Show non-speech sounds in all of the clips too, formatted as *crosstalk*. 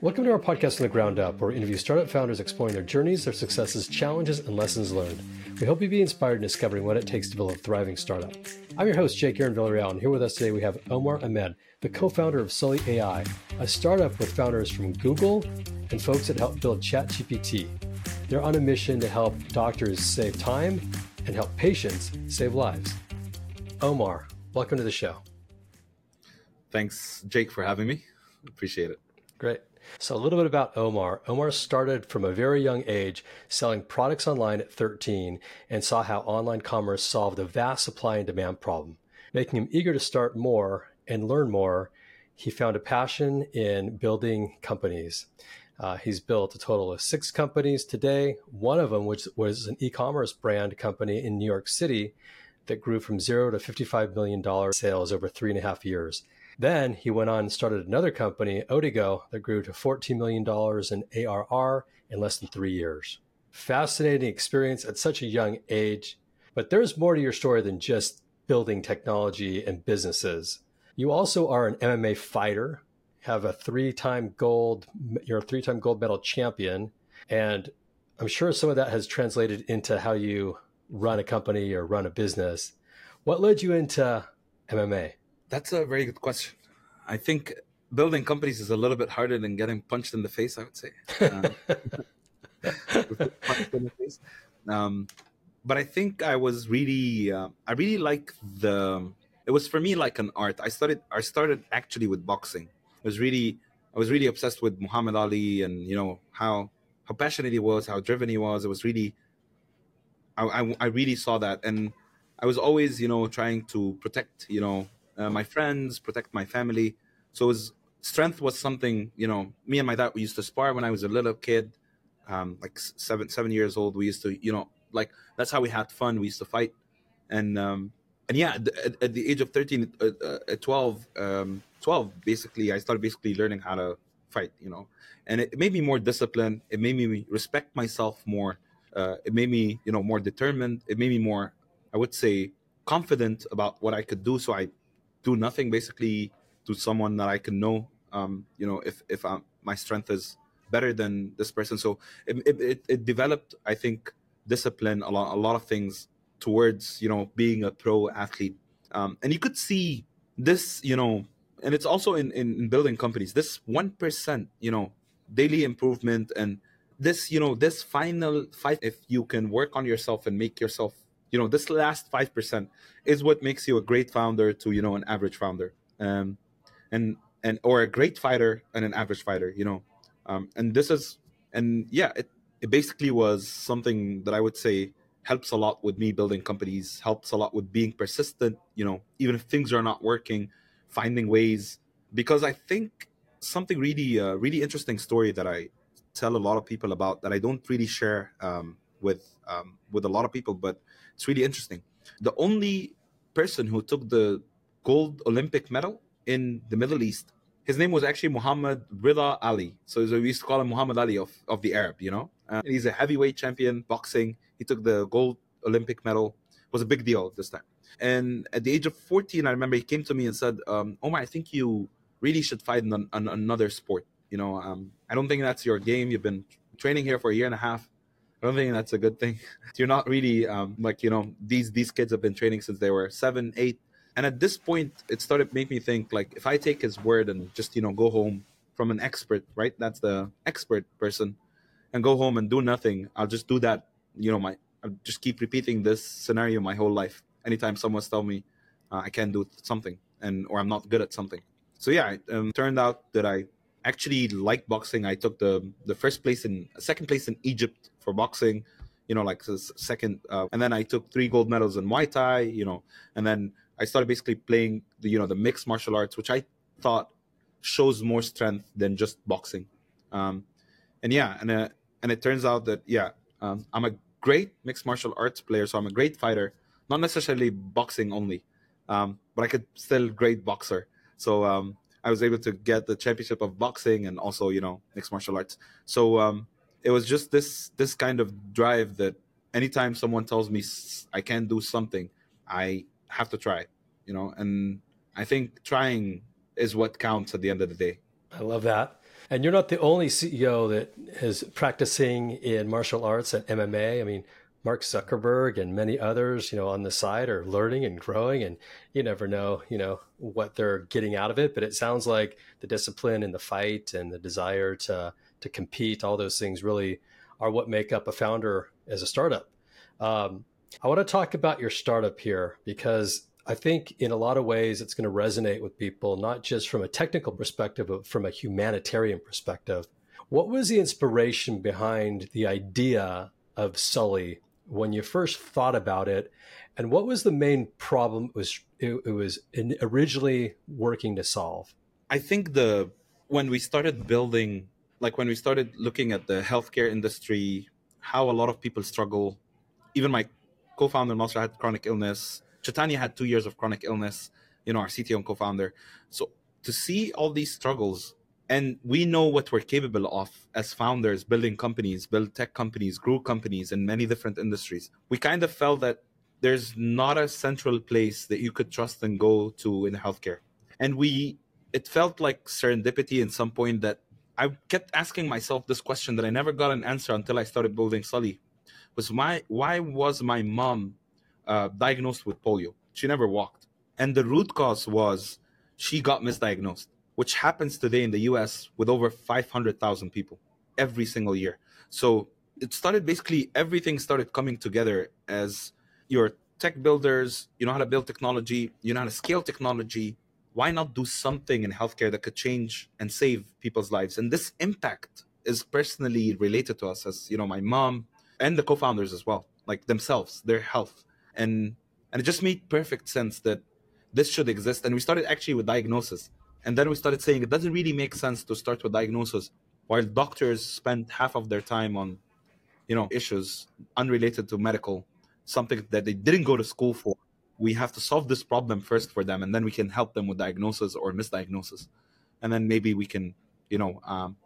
Welcome to our podcast from the ground up, where we interview startup founders exploring their journeys, their successes, challenges, and lessons learned. We hope you be inspired in discovering what it takes to build a thriving startup. I'm your host, Jake Aaron Villarreal, and here with us today we have Omar Ahmed, the co-founder of Sully AI, a startup with founders from Google and folks that helped build ChatGPT. They're on a mission to help doctors save time and help patients save lives. Omar, welcome to the show. Thanks, Jake, for having me. Appreciate it. Great. So, a little bit about Omar. Omar started from a very young age selling products online at 13 and saw how online commerce solved a vast supply and demand problem, making him eager to start more and learn more. He found a passion in building companies. Uh, he's built a total of six companies today. One of them, which was an e commerce brand company in New York City that grew from zero to $55 million sales over three and a half years. Then he went on and started another company, Odigo, that grew to $14 million in ARR in less than three years. Fascinating experience at such a young age. But there's more to your story than just building technology and businesses. You also are an MMA fighter, have a three-time gold, you're a three-time gold medal champion, and I'm sure some of that has translated into how you run a company or run a business. What led you into MMA? That's a very good question. I think building companies is a little bit harder than getting punched in the face. I would say. Um, *laughs* um, but I think I was really, uh, I really like the. It was for me like an art. I started. I started actually with boxing. It was really. I was really obsessed with Muhammad Ali and you know how how passionate he was, how driven he was. It was really. I, I, I really saw that, and I was always you know trying to protect you know uh, my friends, protect my family. So was, strength was something, you know, me and my dad, we used to spar when I was a little kid, um, like seven, seven years old. We used to, you know, like that's how we had fun. We used to fight. And, um, and yeah, at, at the age of 13, uh, uh, at 12, um, 12, basically, I started basically learning how to fight, you know, and it, it made me more disciplined. It made me respect myself more. Uh, it made me, you know, more determined. It made me more, I would say, confident about what I could do. So I do nothing basically to someone that I can know. Um, you know, if if I'm, my strength is better than this person, so it, it, it developed, I think, discipline a lot a lot of things towards you know being a pro athlete. Um, and you could see this, you know, and it's also in, in, in building companies. This one percent, you know, daily improvement and this, you know, this final five. If you can work on yourself and make yourself you know this last 5% is what makes you a great founder to you know an average founder. Um, and and or a great fighter and an average fighter you know. Um, and this is and yeah it, it basically was something that i would say helps a lot with me building companies helps a lot with being persistent you know even if things are not working finding ways. Because i think something really uh, really interesting story that i tell a lot of people about that i don't really share um, with um, with a lot of people but it's really interesting. The only person who took the gold Olympic medal in the Middle East, his name was actually Muhammad Rida Ali. So, we used to call him Muhammad Ali of, of the Arab, you know? Uh, he's a heavyweight champion, boxing. He took the gold Olympic medal. It was a big deal this time. And at the age of 14, I remember he came to me and said, um, Omar, I think you really should fight in an, an, another sport. You know, um, I don't think that's your game. You've been training here for a year and a half. I don't think that's a good thing. *laughs* You're not really um, like you know these these kids have been training since they were seven, eight, and at this point it started make me think like if I take his word and just you know go home from an expert, right? That's the expert person, and go home and do nothing. I'll just do that. You know, my I'll just keep repeating this scenario my whole life. Anytime someone's tell me uh, I can't do something and or I'm not good at something. So yeah, it um, turned out that I actually like boxing. I took the the first place in second place in Egypt for boxing, you know, like second, uh, and then I took three gold medals in Muay Thai, you know, and then I started basically playing the you know the mixed martial arts, which I thought shows more strength than just boxing. Um, and yeah, and uh, and it turns out that yeah, um, I'm a great mixed martial arts player, so I'm a great fighter, not necessarily boxing only, um, but I could still great boxer. So um, I was able to get the championship of boxing and also you know mixed martial arts. So um, it was just this this kind of drive that anytime someone tells me I can't do something, I have to try, you know. And I think trying is what counts at the end of the day. I love that. And you're not the only CEO that is practicing in martial arts and MMA. I mean, Mark Zuckerberg and many others, you know, on the side are learning and growing, and you never know, you know, what they're getting out of it. But it sounds like the discipline and the fight and the desire to to compete, all those things really are what make up a founder as a startup. Um, I want to talk about your startup here because I think in a lot of ways it's going to resonate with people, not just from a technical perspective, but from a humanitarian perspective. What was the inspiration behind the idea of Sully when you first thought about it, and what was the main problem it was it, it was originally working to solve? I think the when we started building, like when we started looking at the healthcare industry, how a lot of people struggle. Even my co-founder Nasser had chronic illness. Chaitanya had two years of chronic illness. You know, our CTO and co-founder. So to see all these struggles and we know what we're capable of as founders building companies build tech companies grew companies in many different industries. We kind of felt that there's not a central place that you could trust and go to in healthcare. And we it felt like serendipity in some point that i kept asking myself this question that i never got an answer until i started building sully was my why was my mom uh, diagnosed with polio? She never walked. And the root cause was she got misdiagnosed which happens today in the US with over 500,000 people every single year. So it started basically everything started coming together as your tech builders, you know how to build technology, you know how to scale technology. Why not do something in healthcare that could change and save people's lives? And this impact is personally related to us as, you know, my mom and the co-founders as well, like themselves, their health. And and it just made perfect sense that this should exist. And we started actually with diagnosis and then we started saying it doesn't really make sense to start with diagnosis while doctors spend half of their time on, you know, issues unrelated to medical, something that they didn't go to school for. We have to solve this problem first for them, and then we can help them with diagnosis or misdiagnosis, and then maybe we can, you know, um,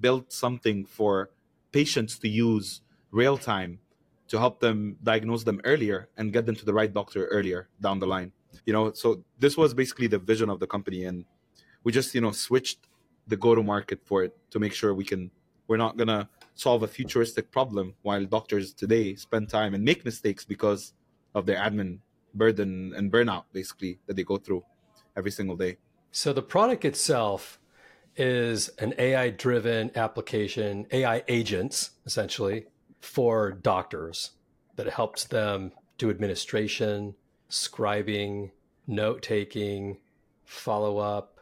build something for patients to use real time to help them diagnose them earlier and get them to the right doctor earlier down the line. You know, so this was basically the vision of the company, and we just you know switched the go to market for it to make sure we can we're not gonna solve a futuristic problem while doctors today spend time and make mistakes because of their admin burden and burnout basically that they go through every single day. So the product itself is an ai driven application ai agents essentially for doctors that helps them do administration scribing note taking follow up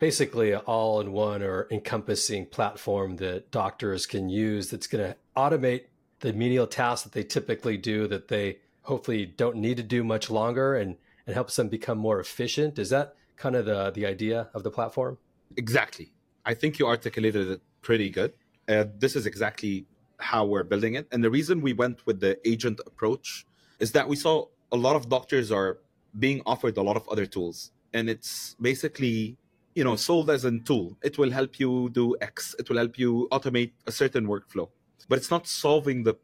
basically an all in one or encompassing platform that doctors can use that's going to automate the menial tasks that they typically do that they hopefully don't need to do much longer and, and helps them become more efficient. Is that kind of the, the idea of the platform? Exactly. I think you articulated it pretty good. Uh, this is exactly how we're building it. And the reason we went with the agent approach is that we saw a lot of doctors are being offered a lot of other tools. And it's basically you know sold as a tool it will help you do x it will help you automate a certain workflow. But it's not solving the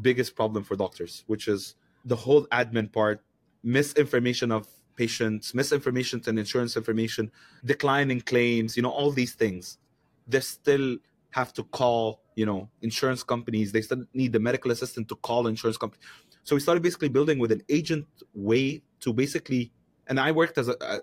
biggest problem for doctors which is the whole admin part misinformation of patients misinformation and insurance information declining claims you know all these things. They still have to call you know insurance companies. They still need the medical assistant to call insurance companies so we started basically building with an agent way to basically and i worked as a,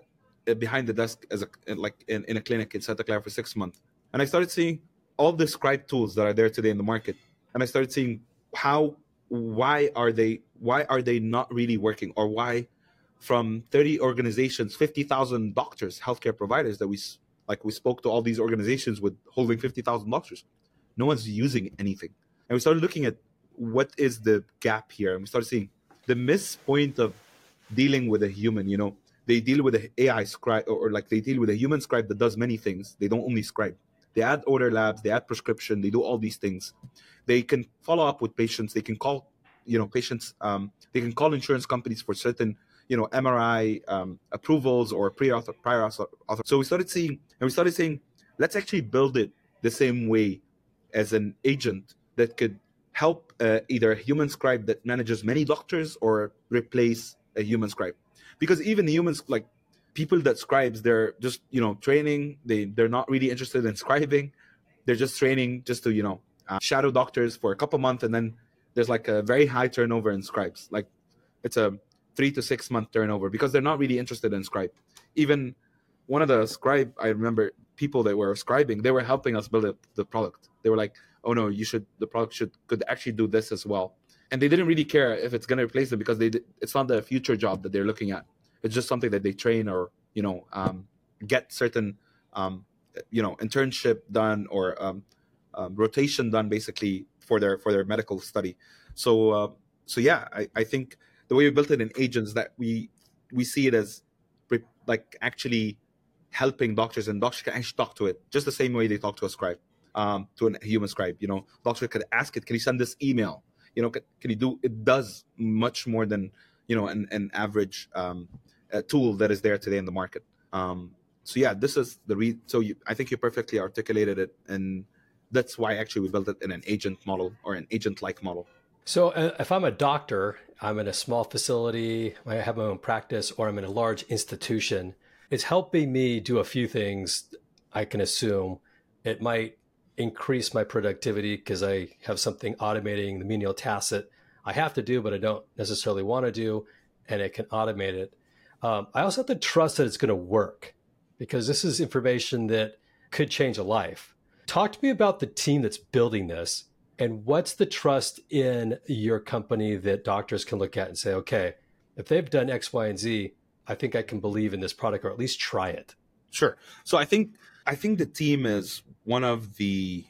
Uh, behind the desk as a like in, in a clinic in Santa Clara for six months, and I started seeing all the scribe tools that are there today in the market, and I started seeing how why are they why are they not really working? Or why from 30 organizations 50,000 doctors healthcare providers that we like we spoke to all these organizations with holding 50,000 doctors no one's using anything. And we started looking at what is the gap here. And we started seeing the miss point of dealing with a human you know they deal with an AI scribe or, like they deal with a human scribe that does many things. They don't only scribe. They add order labs, they add prescription, they do all these things. They can follow up with patients. They can call, you know, patients. Um, they can call insurance companies for certain, you know, MRI um, approvals or pre author prior author. So we started seeing, and we started saying, let's actually build it the same way as an agent that could help uh, either a human scribe that manages many doctors or replace a human scribe because even humans like people that scribes they're just you know training. They they're not really interested in scribing. They're just training just to you know uh, shadow doctors for a couple months and then there's like a very high turnover in scribes. Like it's a three to six month turnover because they're not really interested in scribe. Even one of the scribe i remember people that were scribing they were helping us build the product. They were like oh no you should the product should could actually do this as well and they didn't really care if it's going to replace them because they it's not the future job that they're looking at. It's just something that they train or you know um, get certain um, you know internship done or um, um, rotation done basically for their for their medical study. So uh, so yeah I, I think the way we built it in agents that we we see it as like actually helping doctors and doctors can actually talk to it just the same way they talk to a scribe um, to a human scribe you know. Doctor could ask it can you send this email you know can, you do it does much more than you know an, an average um, tool that is there today in the market um, so yeah, this is the re. So you, I think you perfectly articulated it, and that's why actually we built it in an agent model or an agent-like model. So uh, if I'm a doctor, I'm in a small facility, I have my own practice, or I'm in a large institution. It's helping me do a few things. I can assume it might increase my productivity because I have something automating the menial tasks that I have to do, but I don't necessarily want to do, and it can automate it. Um, I also have to trust that it's going to work because this is information that could change a life. Talk to me about the team that's building this and what's the trust in your company that doctors can look at and say, okay, if they've done X, Y, and Z, I think I can believe in this product or at least try it. Sure. So I think I think the team is one of the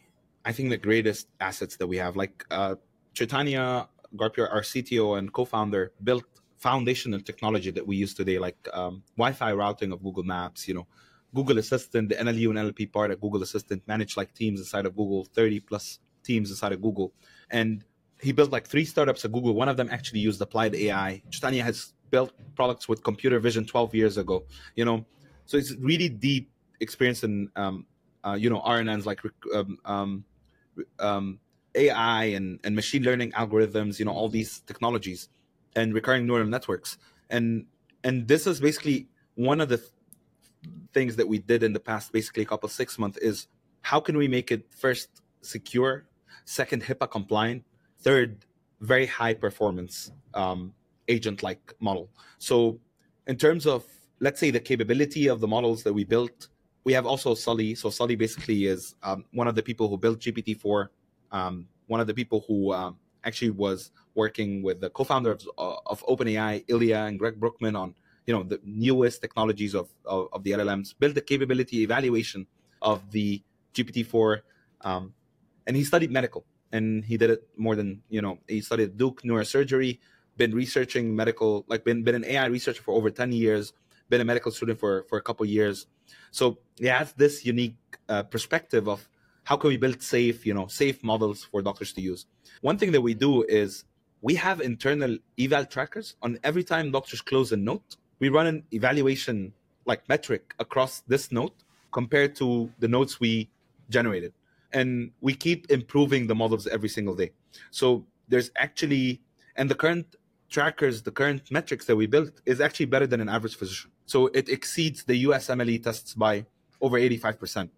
I think the greatest assets that we have. Like uh, Chaitanya Garpure, our CTO and co-founder, built foundational technology that we use today, like um, Wi-Fi routing of Google Maps, you know, Google Assistant, the NLU and NLP part of Google Assistant, manage like teams inside of Google, 30 plus teams inside of Google. And he built like three startups at Google. One of them actually used applied AI. Chaitanya has built products with computer vision 12 years ago, you know, so it's really deep experience in, um, uh, you know, RNNs like um, um, um AI and, and machine learning algorithms, you know, all these technologies and recurring neural networks. And and this is basically one of the th- things that we did in the past, basically a couple six months, is how can we make it first secure, second HIPAA compliant, third very high performance um, agent like model. So in terms of let's say the capability of the models that we built, we have also Sully. So Sully basically is um, one of the people who built GPT-4, um, one of the people who um, actually was working with the co-founder of, uh, of OpenAI, Ilya and Greg Brockman on you know the newest technologies of, of, of the LLMs, build the capability evaluation of the GPT-4, um, and he studied medical and he did it more than you know he studied Duke neurosurgery, been researching medical like been been an AI researcher for over ten years, been a medical student for for a couple years, so he has this unique uh, perspective of how can we build safe you know safe models for doctors to use. One thing that we do is we have internal eval trackers. On every time doctors close a note we run an evaluation like metric across this note compared to the notes we generated. And we keep improving the models every single day. So there's actually and the current trackers the current metrics that we built is actually better than an average physician so it exceeds the usmle tests by over 85%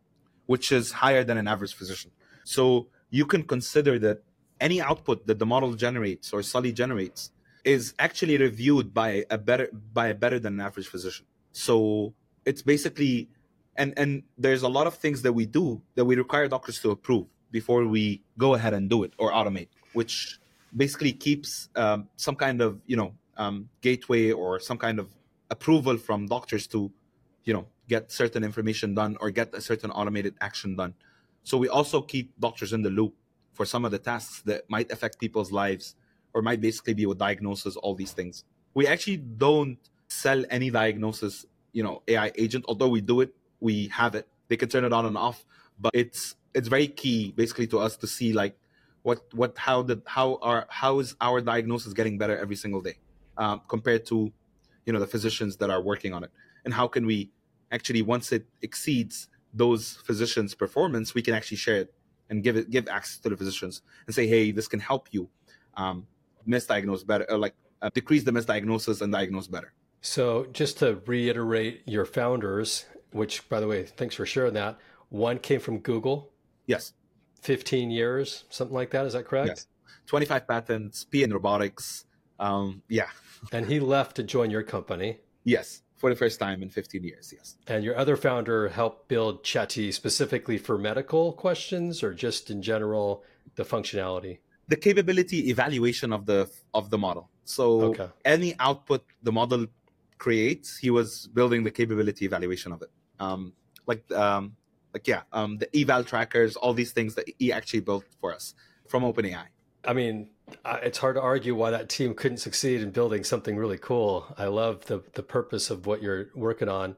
which is higher than an average physician. So you can consider that any output that the model generates or Sully generates is actually reviewed by a better by a better than an average physician. So it's basically and and there's a lot of things that we do that we require doctors to approve before we go ahead and do it or automate, which basically keeps um, some kind of you know um, gateway or some kind of approval from doctors to you know get certain information done or get a certain automated action done. So we also keep doctors in the loop for some of the tasks that might affect people's lives or might basically be with diagnosis, all these things. We actually don't sell any diagnosis, you know, AI agent. Although we do it, we have it. They can turn it on and off, but it's it's very key basically to us to see like what what how the how are how is our diagnosis getting better every single day um, compared to you know the physicians that are working on it and how can we actually once it exceeds those physicians' performance, we can actually share it and give it give access to the physicians and say, hey, this can help you um, misdiagnose better, or like uh, decrease the misdiagnosis and diagnose better. So, just to reiterate your founders, which, by the way, thanks for sharing that. One came from Google. Yes. 15 years, something like that. Is that correct? Yes. 25 patents, P in robotics. Um, yeah. *laughs* and he left to join your company. Yes, for the first time in 15 years. Yes. And your other founder helped build ChatGPT specifically for medical questions or just in general the functionality? The capability evaluation of the of the model. So okay. any output the model creates, he was building the capability evaluation of it. Um, like um, like yeah, um, the eval trackers, all these things that he actually built for us from OpenAI. I mean, it's hard to argue why that team couldn't succeed in building something really cool. I love the the purpose of what you're working on.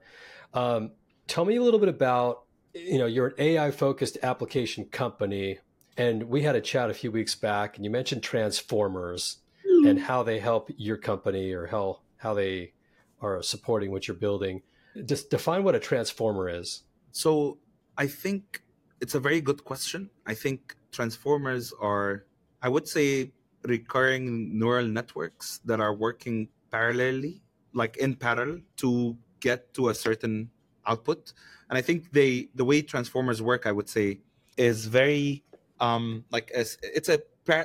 Um, tell me a little bit about you know you're an AI focused application company, and we had a chat a few weeks back, and you mentioned transformers mm. and how they help your company or how how they are supporting what you're building. Just define what a transformer is. So I think it's a very good question. I think transformers are, I would say, recurring neural networks that are working parallelly, like in parallel, to get to a certain output. And I think they, the way transformers work, I would say, is very um, like as it's a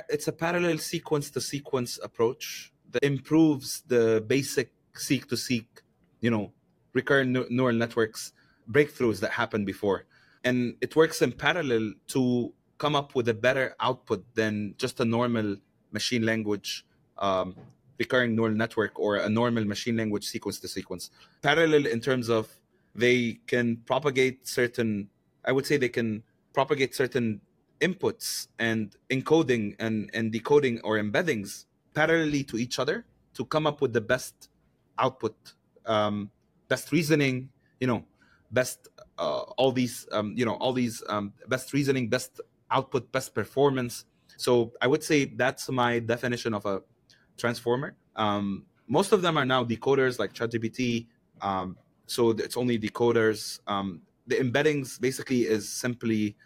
it's a parallel sequence to sequence approach that improves the basic seek to seek, you know, recurrent neural networks breakthroughs that happened before and it works in parallel to come up with a better output than just a normal machine language um, recurring neural network or a normal machine language sequence to sequence. Parallel in terms of they can propagate certain, I would say they can propagate certain inputs and encoding and, and decoding or embeddings parallelly to each other to come up with the best output, um, best reasoning, you know, best uh, all these um, you know all these um, best reasoning best output best performance. So i would say that's my definition of a transformer. Um, most of them are now decoders like chatgpt. Um, so it's only decoders. Um, the embeddings basically is simply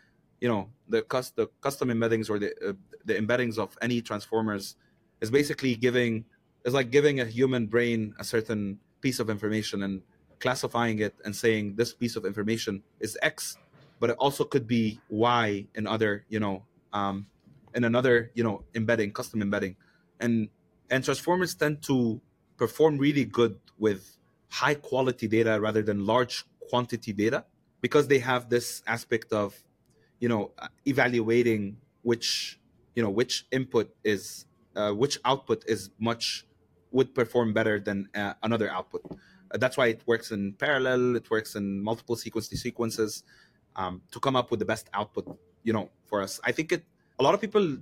you know the, cus- the custom embeddings or the, uh, the embeddings of any transformers is basically giving is like giving a human brain a certain piece of information and classifying it and saying this piece of information is X, but it also could be Y in other, you know, um, in another, you know, embedding, custom embedding, and and transformers tend to perform really good with high quality data rather than large quantity data because they have this aspect of, you know, evaluating which, you know, which input is, uh, which output is much would perform better than uh, another output. That's why it works in parallel. It works in multiple sequence to sequences um, to come up with the best output. You know, for us, I think it. A lot of people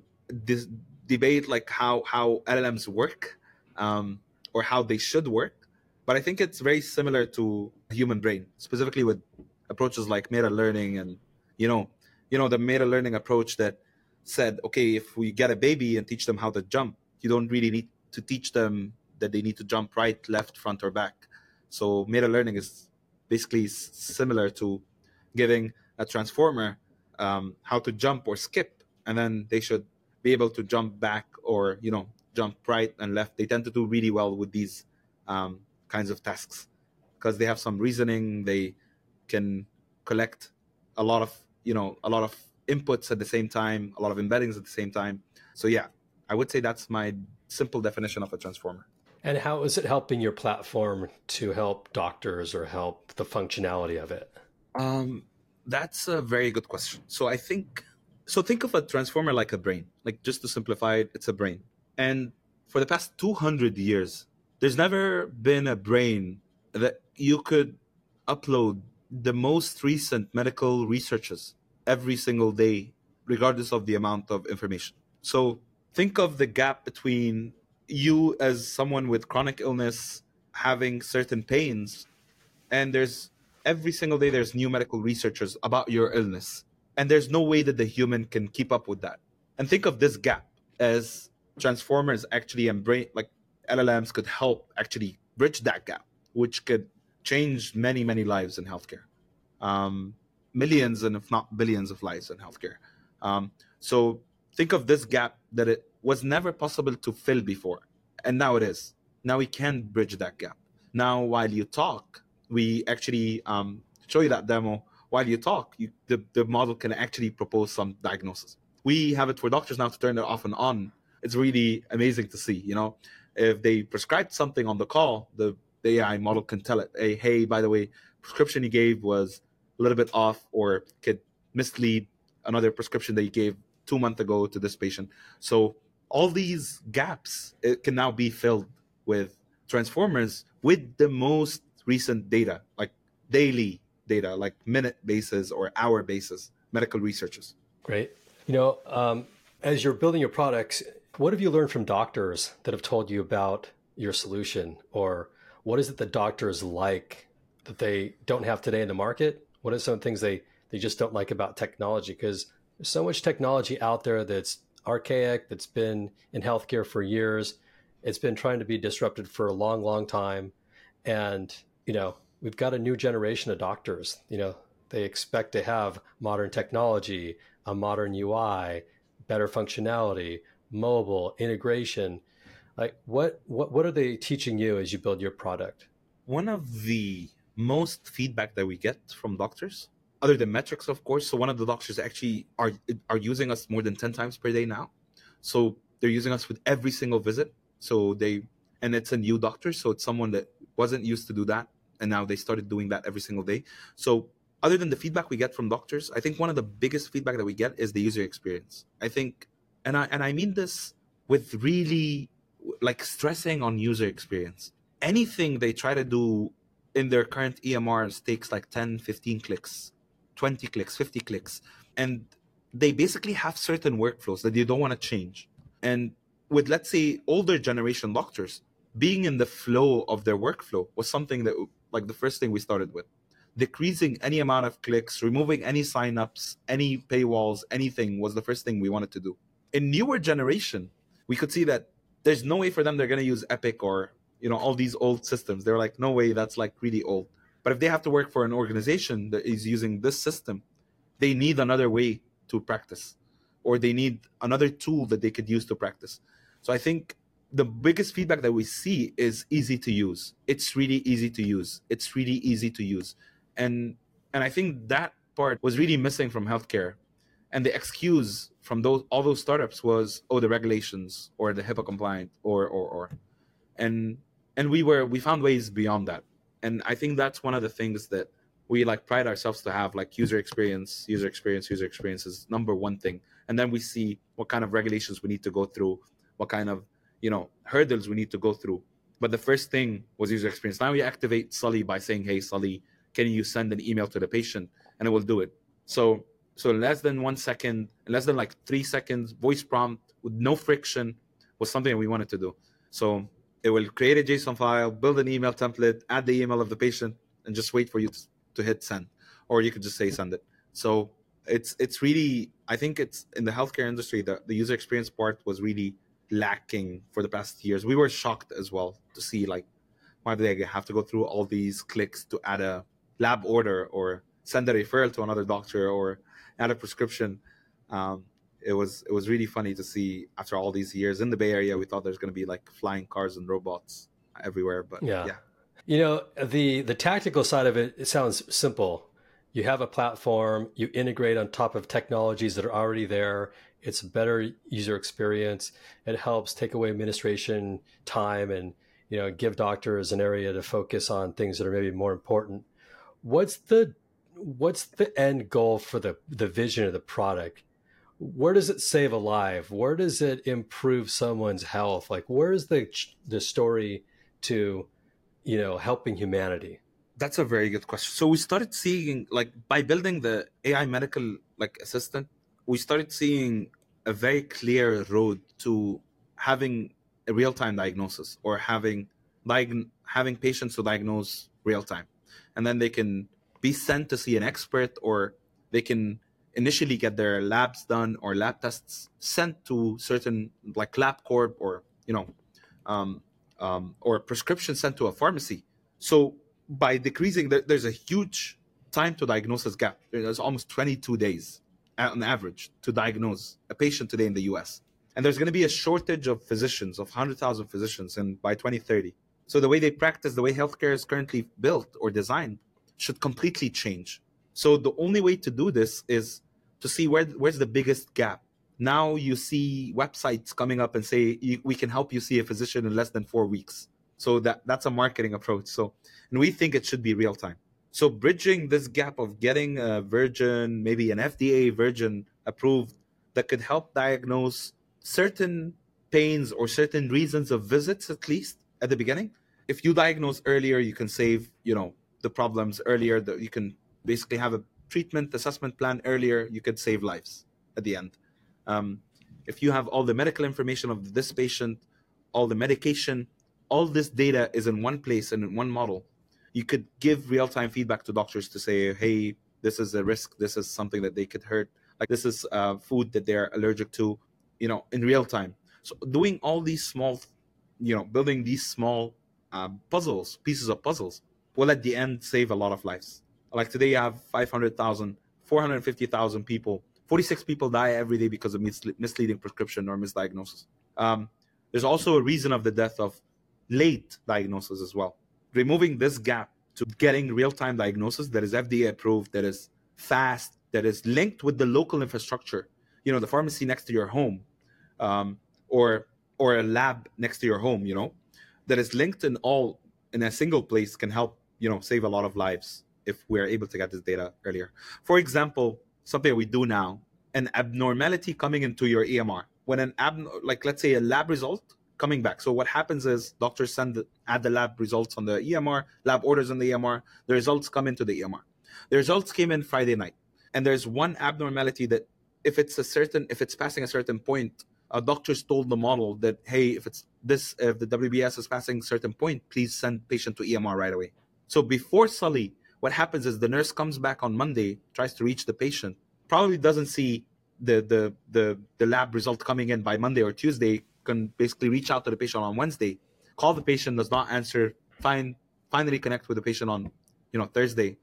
dis- debate like how how LLMs work um, or how they should work, but I think it's very similar to human brain, specifically with approaches like meta learning and you know, you know the meta learning approach that said, okay, if we get a baby and teach them how to jump, you don't really need to teach them that they need to jump right, left, front, or back. So meta learning is basically similar to giving a transformer um, how to jump or skip, and then they should be able to jump back or you know jump right and left. They tend to do really well with these um, kinds of tasks because they have some reasoning. They can collect a lot of you know a lot of inputs at the same time, a lot of embeddings at the same time. So yeah, I would say that's my simple definition of a transformer. And how is it helping your platform to help doctors or help the functionality of it? Um, that's a very good question. So I think so. Think of a transformer like a brain. Like just to simplify it, it's a brain. And for the past 200 years, there's never been a brain that you could upload the most recent medical researches every single day, regardless of the amount of information. So think of the gap between you as someone with chronic illness having certain pains and there's every single day there's new medical researchers about your illness and there's no way that the human can keep up with that. And think of this gap as transformers actually embrace like llms could help actually bridge that gap which could change many many lives in healthcare. Um, millions and if not billions of lives in healthcare. Um, so think of this gap that it was never possible to fill before and now it is now we can bridge that gap Now, while you talk, we actually um, show you that demo. While you talk, you, the, the model can actually propose some diagnosis. We have it for doctors now to turn it off and on. It's really amazing to see. You know, if they prescribed something on the call, the, the AI model can tell it, hey, hey, by the way, prescription you gave was a little bit off or could mislead another prescription that you gave two months ago to this patient. So all these gaps it can now be filled with transformers with the most recent data, like daily data, like minute basis or hour basis, medical researchers. Great. You know, um, as you're building your products, what have you learned from doctors that have told you about your solution, or what is it that doctors like that they don't have today in the market? What are some things they they just don't like about technology? Because there's so much technology out there that's archaic, that's been in healthcare for years. It's been trying to be disrupted for a long, long time, and you know we've got a new generation of doctors. You know they expect to have modern technology, a modern UI, better functionality, mobile integration. Like what what what are they teaching you as you build your product? One of the most feedback that we get from doctors other than metrics of course. So one of the doctors actually are are using us more than 10 times per day now. So they're using us with every single visit. So they and it's a new doctor so it's someone that wasn't used to do that and now they started doing that every single day. So other than the feedback we get from doctors i think one of the biggest feedback that we get is the user experience. I think and i and i mean this with really like stressing on user experience. Anything they try to do in their current EMRs takes like 10, 15 clicks, 20 clicks, 50 clicks. And they basically have certain workflows that you don't want to change. And with, let's say, older generation doctors, being in the flow of their workflow was something that, like, the first thing we started with. Decreasing any amount of clicks, removing any signups, any paywalls, anything was the first thing we wanted to do. In newer generation, we could see that there's no way for them they're going to use Epic or you know all these old systems they're like no way that's like really old but if they have to work for an organization that is using this system they need another way to practice or they need another tool that they could use to practice. So i think the biggest feedback that we see is easy to use. It's really easy to use. It's really easy to use. And and i think that part was really missing from healthcare. And the excuse from those all those startups was oh the regulations or the HIPAA compliant or or or. And and we were we found ways beyond that and i think that's one of the things that we like pride ourselves to have like user experience user experience user experience is number one thing. And then we see what kind of regulations we need to go through what kind of you know hurdles we need to go through. But the first thing was user experience. Now we activate sully by saying hey sully can you send an email to the patient? And it will do it. So so less than one second less than like three seconds voice prompt with no friction was something we wanted to do. So it will create a JSON file, build an email template, add the email of the patient, and just wait for you to, to hit send. Or you could just say send it. So it's it's really I think it's in the healthcare industry the, the user experience part was really lacking for the past years. We were shocked as well to see like why do they have to go through all these clicks to add a lab order or send a referral to another doctor or add a prescription. Um, it was it was really funny to see after all these years in the Bay Area. We thought there's going to be like flying cars and robots everywhere, but yeah. yeah. You know the the tactical side of it. It sounds simple. You have a platform. You integrate on top of technologies that are already there. It's a better user experience. It helps take away administration time and you know give doctors an area to focus on things that are maybe more important. What's the what's the end goal for the the vision of the product? Where does it save a life? Where does it improve someone's health? Like, where is the the story to, you know, helping humanity? That's a very good question. So we started seeing, like, by building the AI medical like assistant, we started seeing a very clear road to having a real time diagnosis or having like having patients to diagnose real time, and then they can be sent to see an expert or they can initially get their labs done or lab tests sent to certain like LabCorp or you know um, um, or prescription sent to a pharmacy. So by decreasing, there's a huge time to diagnosis gap. There's almost 22 days on average to diagnose a patient today in the U.S. And there's going to be a shortage of physicians, of 100,000 physicians, and by 2030. So the way they practice, the way healthcare is currently built or designed, should completely change. So the only way to do this is to see where where's the biggest gap. Now you see websites coming up and say we can help you see a physician in less than four weeks. So that that's a marketing approach. So and we think it should be real time. So bridging this gap of getting a virgin, maybe an FDA virgin approved that could help diagnose certain pains or certain reasons of visits at least at the beginning. If you diagnose earlier, you can save, you know, the problems earlier that you can basically have a treatment assessment plan earlier, you could save lives at the end. Um, if you have all the medical information of this patient, all the medication, all this data is in one place and in one model, you could give real time feedback to doctors to say, hey, this is a risk, this is something that they could hurt, like this is uh, food that they're allergic to, you know, in real time. So doing all these small, you know, building these small uh, puzzles, pieces of puzzles, will at the end save a lot of lives. Like today, you have 500,000, 450,000 people, 46 people die every day because of misleading prescription or misdiagnosis. Um, there's also a reason of the death of late diagnosis as well. Removing this gap to getting real time diagnosis that is FDA approved, that is fast, that is linked with the local infrastructure, you know, the pharmacy next to your home, um, or or a lab next to your home, you know, that is linked in all in a single place can help, you know, save a lot of lives if we're able to get this data earlier. For example, something we do now, an abnormality coming into your EMR. When an ab like let's say a lab result coming back. So what happens is doctors send the, add the lab results on the EMR, lab orders on the EMR, the results come into the EMR. The results came in Friday night. And there's one abnormality that if it's a certain if it's passing a certain point, a doctors told the model that hey, if it's this if the WBC is passing a certain point, please send patient to EMR right away. So before Sully, what happens is the nurse comes back on Monday, tries to reach the patient, probably doesn't see the the the, the lab result coming in by Monday or Tuesday, can basically reach out to the patient on Wednesday, call the patient, does not answer, find finally connect with the patient on you know Thursday,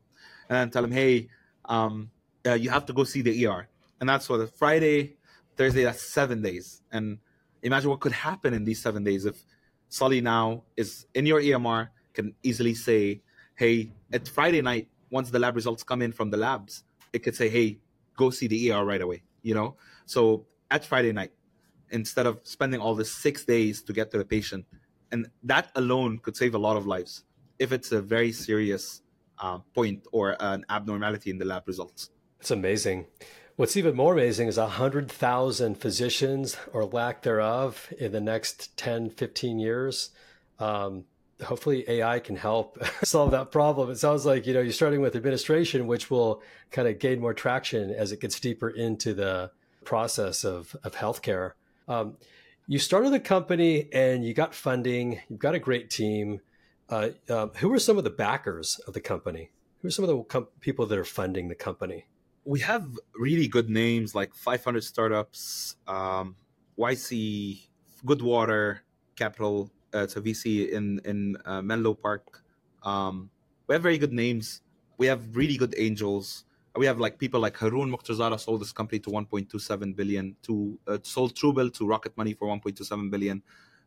and tell him, hey, um, uh, you have to go see the ER. And that's what Friday, Thursday, that's seven days. And imagine what could happen in these seven days if Sully now is in your EMR, can easily say, hey, at Friday night, once the lab results come in from the labs, it could say, hey, go see the ER right away, you know? So at Friday night, instead of spending all the six days to get to the patient, and that alone could save a lot of lives if it's a very serious uh, point or an abnormality in the lab results. It's amazing. What's even more amazing is 100,000 physicians or lack thereof in the next 10, 15 years. Um, hopefully AI can help *laughs* solve that problem. It sounds like, you know, you're starting with administration, which will kind of gain more traction as it gets deeper into the process of, of healthcare. Um, you started the company and you got funding, you've got a great team. Uh, uh, who are some of the backers of the company? Who are some of the com- people that are funding the company? we have really good names like 500 startups, um, YC, Goodwater Capital. Uh, a VC in in uh, Menlo Park. Um, we have very good names. We have really good angels. We have like people like Haroon Mokhtarzada sold this company to 1.27 billion. To uh, sold Truebill to Rocket Money for 1.27 billion.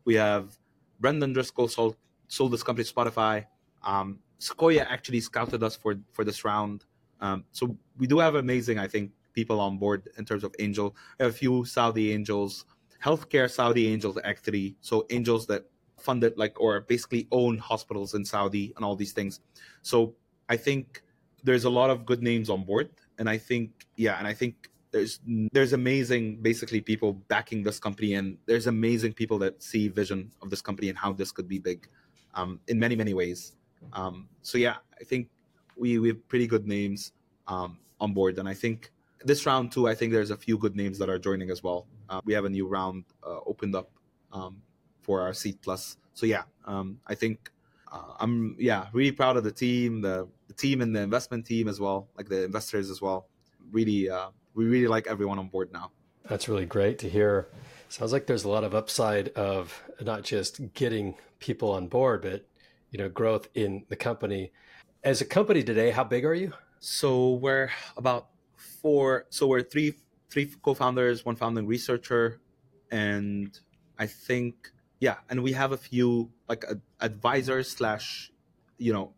We have Brendan Driscoll sold sold this company to Spotify. Um, Sequoia actually scouted us for for this round. Um, so we do have amazing, I think, people on board in terms of angel. We have a few Saudi angels, healthcare Saudi angels actually. So angels that funded like or basically own hospitals in Saudi and all these things. So I think there's a lot of good names on board, and I think yeah, and I think there's there's amazing basically people backing this company, and there's amazing people that see vision of this company and how this could be big, um, in many many ways. Um, so yeah, I think we we have pretty good names um, on board, and I think this round too. I think there's a few good names that are joining as well. Uh, we have a new round uh, opened up um, for our seat plus. So yeah, um, I think uh, I'm yeah really proud of the team, the the team and the investment team as well, like the investors as well. Really, uh, we really like everyone on board now. That's really great to hear. Sounds like there's a lot of upside of not just getting people on board, but you know, growth in the company. As a company today, how big are you? So we're about four. So we're three three co-founders, one founding researcher, and I think yeah, and we have a few like uh, advisors slash, you know,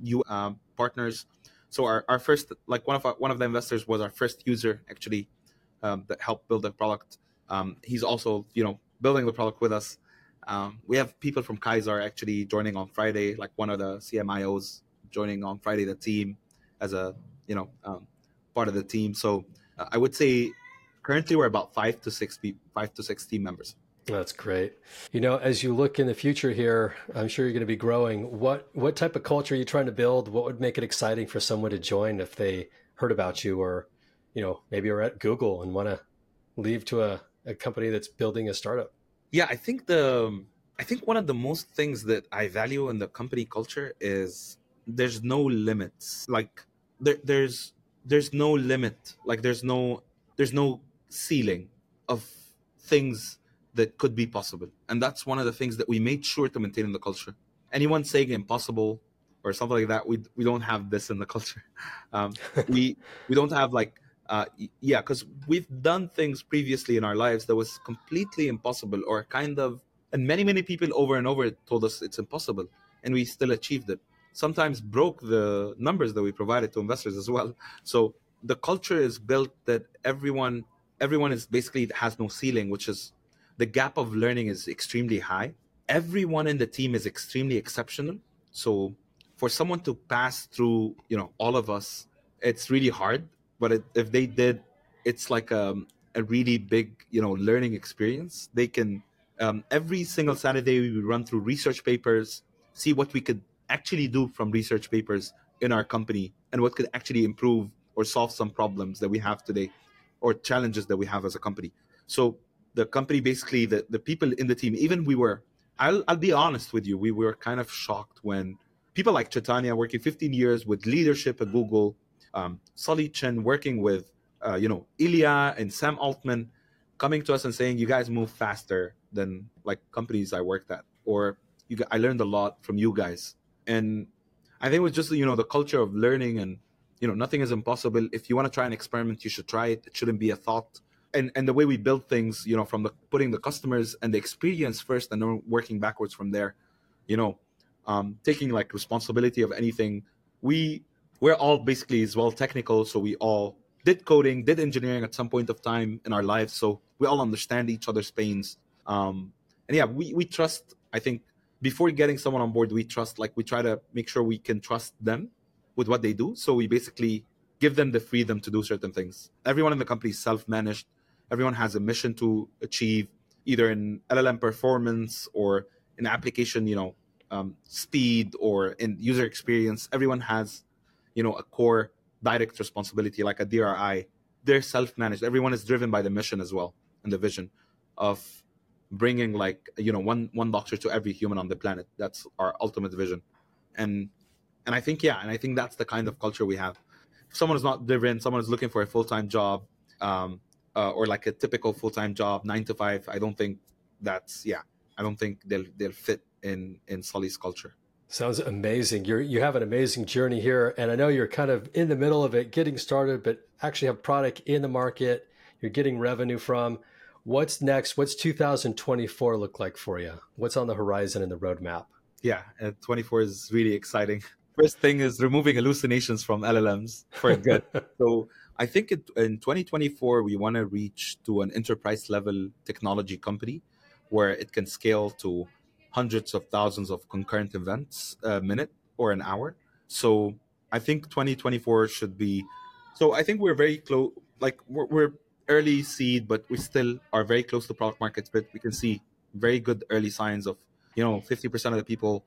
you uh, partners. So our, our first like one of our, one of the investors was our first user actually um, that helped build the product. Um, he's also you know building the product with us. Um, we have people from Kaiser actually joining on Friday, like one of the CMIOs joining on Friday the team as a you know um, part of the team. So uh, I would say currently we're about five to six people, five to six team members. That's great. You know, as you look in the future here, I'm sure you're going to be growing. What what type of culture are you trying to build? What would make it exciting for someone to join if they heard about you, or you know, maybe are at Google and want to leave to a, a company that's building a startup? Yeah, I think the I think one of the most things that I value in the company culture is there's no limits. Like there, there's there's no limit. Like there's no there's no ceiling of things that could be possible. And that's one of the things that we made sure to maintain in the culture. Anyone saying impossible or something like that, we we don't have this in the culture. *laughs* Um, we we don't have like uh, yeah, because we've done things previously in our lives that was completely impossible or kind of, and many many people over and over told us it's impossible, and we still achieved it. Sometimes broke the numbers that we provided to investors as well. So the culture is built that everyone everyone is basically has no ceiling, which is the gap of learning is extremely high. Everyone in the team is extremely exceptional. So for someone to pass through, you know, all of us, it's really hard. But it, if they did, it's like a, um, a really big, you know, learning experience. They can um, every single Saturday we run through research papers, see what we could actually do from research papers in our company, and what could actually improve or solve some problems that we have today, or challenges that we have as a company. So the company basically the, the people in the team even we were I'll, I'll be honest with you we were kind of shocked when people like Chaitanya working 15 years with leadership at Google um, Sully Chen working with uh, you know Ilya and Sam Altman coming to us and saying you guys move faster than like companies I worked at or you I learned a lot from you guys. And I think it was just you know the culture of learning and you know nothing is impossible. If you want to try an experiment you should try it. It shouldn't be a thought and and the way we build things you know from the putting the customers and the experience first and then working backwards from there you know um, taking like responsibility of anything. We we're all basically as well technical so we all did coding did engineering at some point of time in our lives so we all understand each other's pains. Um, and yeah we, we trust i think before getting someone on board we trust like we try to make sure we can trust them with what they do so we basically give them the freedom to do certain things. Everyone in the company is self-managed everyone has a mission to achieve either in llm performance or in application you know um, speed or in user experience. Everyone has you know a core direct responsibility like a dri they're self-managed. Everyone is driven by the mission as well and the vision of bringing like you know one one doctor to every human on the planet. That's our ultimate vision. And and i think yeah and i think that's the kind of culture we have. If someone is not driven someone is looking for a full-time job um, uh, or like a typical full-time job nine to five i don't think that's yeah i don't think they'll they'll fit in in sully's culture. Sounds amazing. You're you have an amazing journey here and i know you're kind of in the middle of it getting started but actually have product in the market you're getting revenue from. What's next? What's 2024 look like for you? What's on the horizon in the roadmap? Yeah uh, 24 is really exciting. First thing is removing hallucinations from llms for good. *laughs* So I think it, in 2024 we want to reach to an enterprise level technology company where it can scale to hundreds of thousands of concurrent events a minute or an hour. So I think 2024 should be. So I think we're very close. Like we're, we're early seed, but we still are very close to product market fit. We can see very good early signs of you know 50% of the people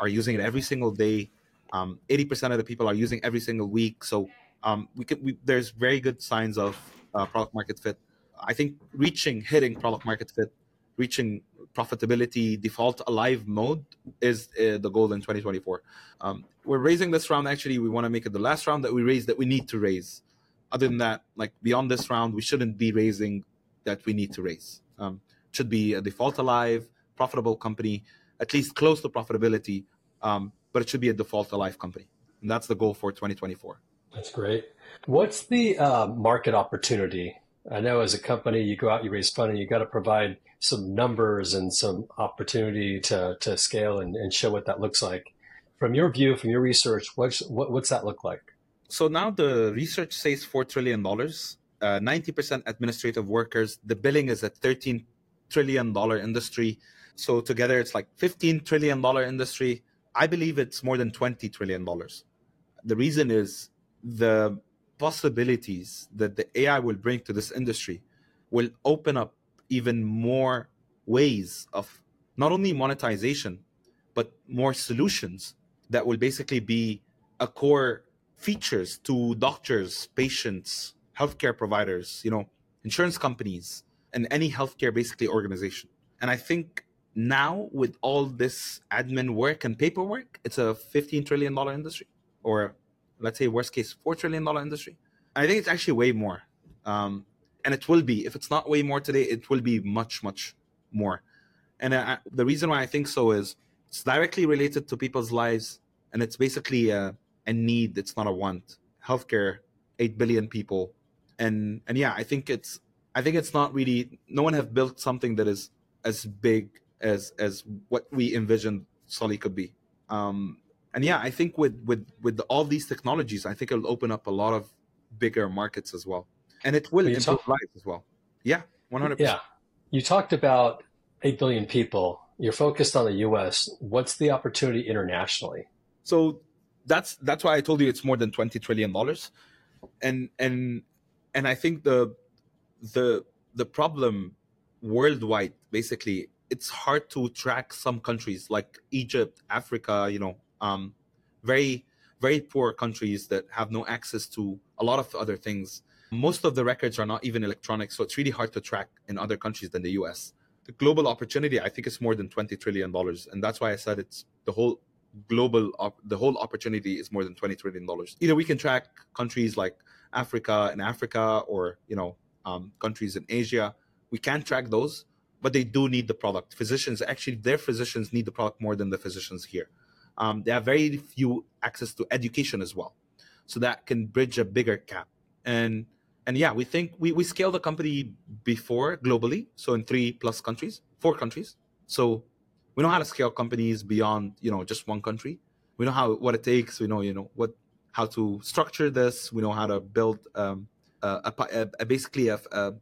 are using it every single day. Um, 80% of the people are using every single week. So um, we could we, there's very good signs of uh, product market fit. I think reaching hitting product market fit, reaching profitability default alive mode is uh, the goal in 2024. Um, we're raising this round. Actually, we want to make it the last round that we raise that we need to raise. Other than that, like beyond this round, we shouldn't be raising that we need to raise. Um, should be a default alive, profitable company, at least close to profitability. Um, but it should be a default alive company, and that's the goal for 2024. That's great. What's the uh, market opportunity I know as a company, you go out, you raise funding, you got to provide some numbers and some opportunity to, to scale and, and show what that looks like. From your view, from your research, what's, what, what's that look like? So now the research says $4 trillion, uh, 90% administrative workers. The billing is a $13 trillion industry. So together it's like $15 trillion industry. I believe it's more than $20 trillion. The reason is the possibilities that the AI will bring to this industry will open up even more ways of not only monetization, but more solutions that will basically be a core features to doctors, patients, healthcare providers, you know, insurance companies, and any healthcare basically organization. And I think now with all this admin work and paperwork, it's a $15 trillion industry or let's say worst case $4 trillion industry. I think it's actually way more. Um, and it will be if it's not way more today it will be much much more and I, the reason why i think so is it's directly related to people's lives and it's basically a, a need it's not a want healthcare 8 billion people and and yeah i think it's i think it's not really no one have built something that is as big as as what we envisioned Sully could be um and yeah i think with with with all these technologies i think it'll open up a lot of bigger markets as well and it will improve talk- lives as well. Yeah, one hundred. Yeah, you talked about eight billion people. You're focused on the U.S. What's the opportunity internationally? So that's that's why I told you it's more than twenty trillion dollars, and and and I think the the the problem worldwide basically it's hard to track some countries like Egypt, Africa, you know, um, very very poor countries that have no access to a lot of other things most of the records are not even electronic, so it's really hard to track in other countries than the US. The global opportunity, I think, is more than $20 trillion. And that's why I said it's the whole global, op- the whole opportunity is more than $20 trillion. Either we can track countries like Africa and Africa or, you know, um, countries in Asia. We can track those, but they do need the product. Physicians, actually, their physicians need the product more than the physicians here. Um, have very few access to education as well. So that can bridge a bigger gap. And and yeah, we think we, we scaled the company before globally, so in three plus countries, four countries. So we know how to scale companies beyond you know just one country. We know how what it takes. We know you know what how to structure this. We know how to build um, a, a, a, basically a, a,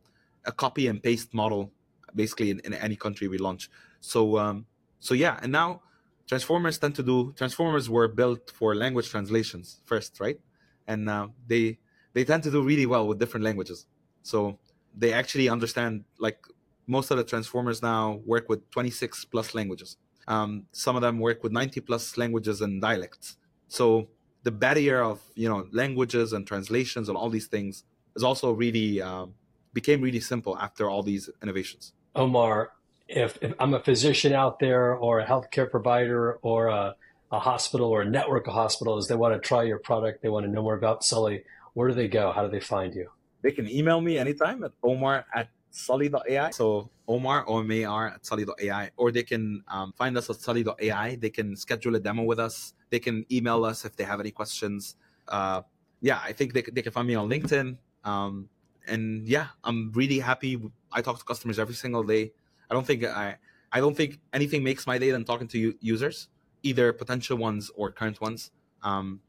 a, copy and paste model, basically in, in any country we launch. So um, so yeah, and now transformers tend to do transformers were built for language translations first, right? And uh, they they tend to do really well with different languages. So they actually understand like most of the transformers now work with 26 plus languages. Um, some of them work with 90 plus languages and dialects. So the barrier of you know languages and translations and all these things is also really uh, became really simple after all these innovations. Omar, if, if I'm a physician out there or a healthcare provider or a, a hospital or a network of hospitals, they want to try your product, they want to know more about Sully where do they go? How do they find you? They can email me anytime at omar at sully.ai. So Omar, O-M-A-R at sully.ai. Or they can um, find us at sully.ai. They can schedule a demo with us. They can email us if they have any questions. Uh, yeah, I think they, they can find me on LinkedIn. Um, and yeah, I'm really happy. I talk to customers every single day. I don't think I, I don't think anything makes my day than talking to users, either potential ones or current ones. Um,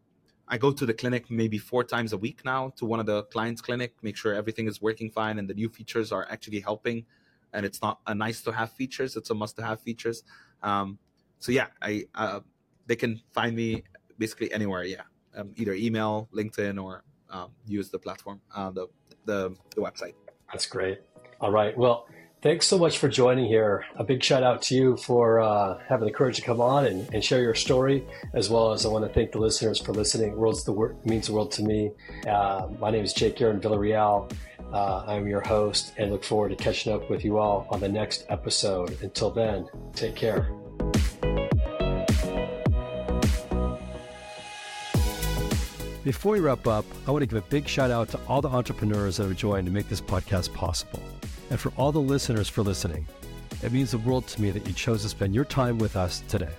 I go to the clinic maybe four times a week now to one of the clients' clinic, make sure everything is working fine and the new features are actually helping. And it's not a nice to have features; it's a must to have features. Um, so yeah, I uh, they can find me basically anywhere. Yeah, um, either email, LinkedIn, or um, use the platform, uh, the the the website. That's great. All right. Well, Thanks so much for joining here. A big shout out to you for uh, having the courage to come on and, and, share your story, as well as I want to thank the listeners for listening. World's the word means the world to me. Uh, my name is Jake Aaron Villarreal. Uh, I'm your host and look forward to catching up with you all on the next episode. Until then, take care. Before we wrap up, I want to give a big shout out to all the entrepreneurs that have joined to make this podcast possible and for all the listeners for listening. It means the world to me that you chose to spend your time with us today.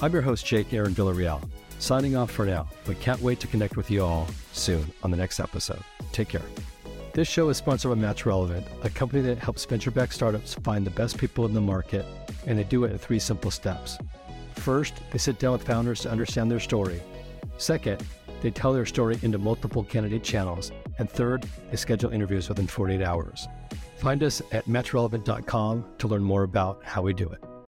I'm your host, Jake Aaron Villarreal, signing off for now, but can't wait to connect with you all soon on the next episode. Take care. This show is sponsored by Match Relevant, a company that helps venture backed startups find the best people in the market, and they do it in three simple steps. First, they sit down with founders to understand their story. Second, they tell their story into multiple candidate channels. And third, they schedule interviews within 48 hours. Find us at matchrelevant.com to learn more about how we do it.